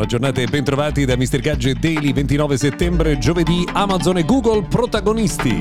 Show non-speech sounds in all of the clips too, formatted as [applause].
Buona giornata e bentrovati da Mr. Gadget Daily 29 settembre, giovedì Amazon e Google protagonisti.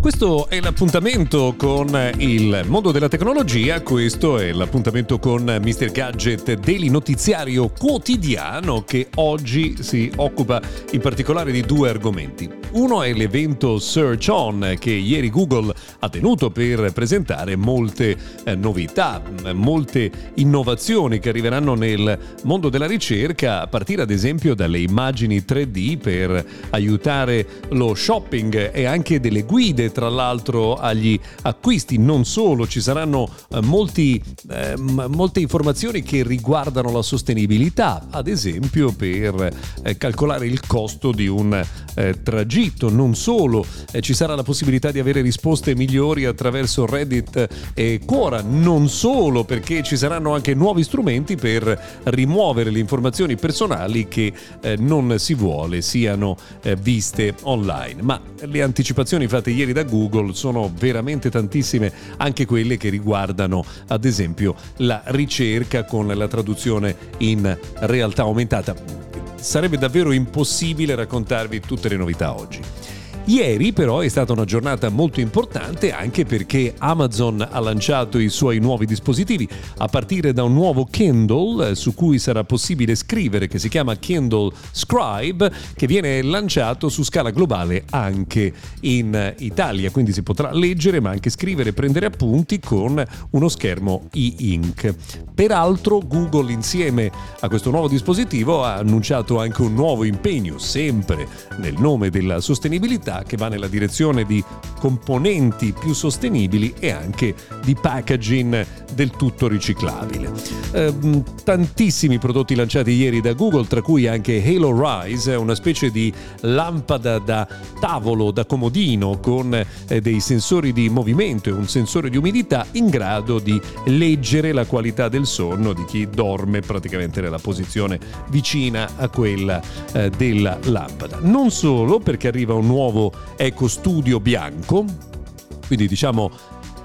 Questo è l'appuntamento con il mondo della tecnologia, questo è l'appuntamento con Mr. Gadget Daily Notiziario quotidiano che oggi si occupa in particolare di due argomenti. Uno è l'evento Search On che ieri Google ha tenuto per presentare molte eh, novità, molte innovazioni che arriveranno nel mondo della ricerca a partire ad esempio dalle immagini 3D per aiutare lo shopping e anche delle guide tra l'altro agli acquisti. Non solo, ci saranno eh, molti, eh, molte informazioni che riguardano la sostenibilità, ad esempio per eh, calcolare il costo di un eh, tragitto. Non solo, eh, ci sarà la possibilità di avere risposte migliori attraverso Reddit e Quora. Non solo, perché ci saranno anche nuovi strumenti per rimuovere le informazioni personali che eh, non si vuole siano viste online. Ma le anticipazioni fatte ieri da Google sono veramente tantissime, anche quelle che riguardano ad esempio la ricerca con la traduzione in realtà aumentata. Sarebbe davvero impossibile raccontarvi tutte le novità oggi. Ieri però è stata una giornata molto importante anche perché Amazon ha lanciato i suoi nuovi dispositivi a partire da un nuovo Kindle eh, su cui sarà possibile scrivere che si chiama Kindle Scribe che viene lanciato su scala globale anche in Italia, quindi si potrà leggere ma anche scrivere e prendere appunti con uno schermo e-ink. Peraltro Google insieme a questo nuovo dispositivo ha annunciato anche un nuovo impegno sempre nel nome della sostenibilità che va nella direzione di componenti più sostenibili e anche di packaging del tutto riciclabile. Eh, tantissimi prodotti lanciati ieri da Google, tra cui anche Halo Rise, una specie di lampada da tavolo, da comodino, con eh, dei sensori di movimento e un sensore di umidità in grado di leggere la qualità del sonno di chi dorme praticamente nella posizione vicina a quella eh, della lampada. Non solo perché arriva un nuovo Eco Studio bianco, quindi diciamo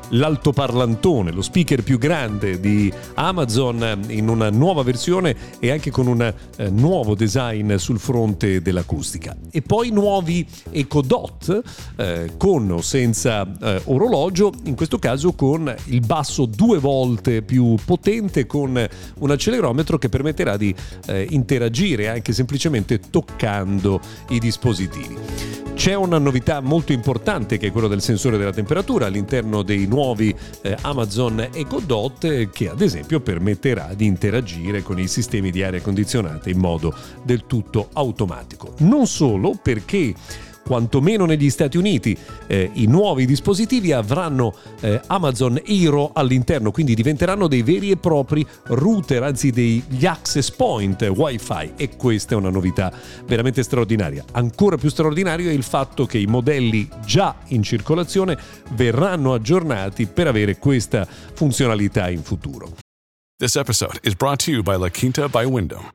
l'altoparlantone, lo speaker più grande di Amazon in una nuova versione e anche con un eh, nuovo design sul fronte dell'acustica. E poi nuovi Echo Dot eh, con o senza eh, orologio, in questo caso con il basso due volte più potente con un accelerometro che permetterà di eh, interagire anche semplicemente toccando i dispositivi. C'è una novità molto importante che è quello del sensore della temperatura all'interno dei nuovi eh, Amazon Echo Dot che ad esempio permetterà di interagire con i sistemi di aria condizionata in modo del tutto automatico. Non solo perché quantomeno negli Stati Uniti, eh, i nuovi dispositivi avranno eh, Amazon Hero all'interno, quindi diventeranno dei veri e propri router, anzi degli access point Wi-Fi e questa è una novità veramente straordinaria. Ancora più straordinario è il fatto che i modelli già in circolazione verranno aggiornati per avere questa funzionalità in futuro. This episode is brought to you by La Quinta by Wyndham.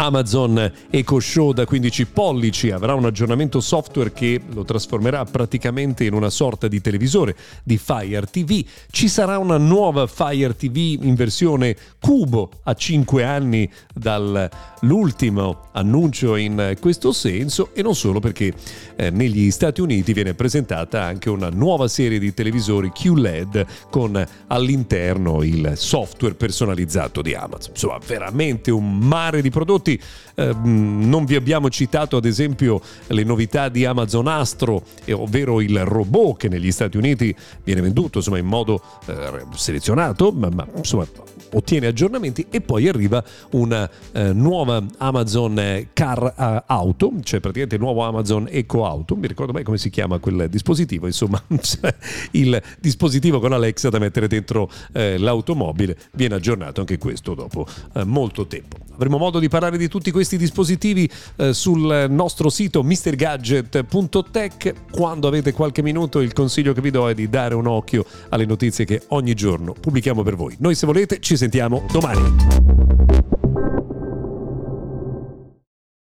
Amazon Echo Show da 15 pollici avrà un aggiornamento software che lo trasformerà praticamente in una sorta di televisore di Fire TV. Ci sarà una nuova Fire TV in versione cubo a 5 anni dall'ultimo annuncio in questo senso e non solo perché eh, negli Stati Uniti viene presentata anche una nuova serie di televisori QLED con all'interno il software personalizzato di Amazon. Insomma, veramente un mare di prodotti minuti. Eh, non vi abbiamo citato ad esempio le novità di Amazon Astro, ovvero il robot che negli Stati Uniti viene venduto insomma, in modo eh, selezionato, ma, ma insomma ottiene aggiornamenti e poi arriva una eh, nuova Amazon Car uh, Auto, cioè praticamente il nuovo Amazon Eco Auto, mi ricordo mai come si chiama quel dispositivo, insomma [laughs] il dispositivo con Alexa da mettere dentro eh, l'automobile viene aggiornato anche questo dopo eh, molto tempo. Avremo modo di parlare di tutti questi dispositivi eh, sul nostro sito mrgadget.tech. Quando avete qualche minuto il consiglio che vi do è di dare un occhio alle notizie che ogni giorno pubblichiamo per voi. Noi se volete ci sentiamo domani.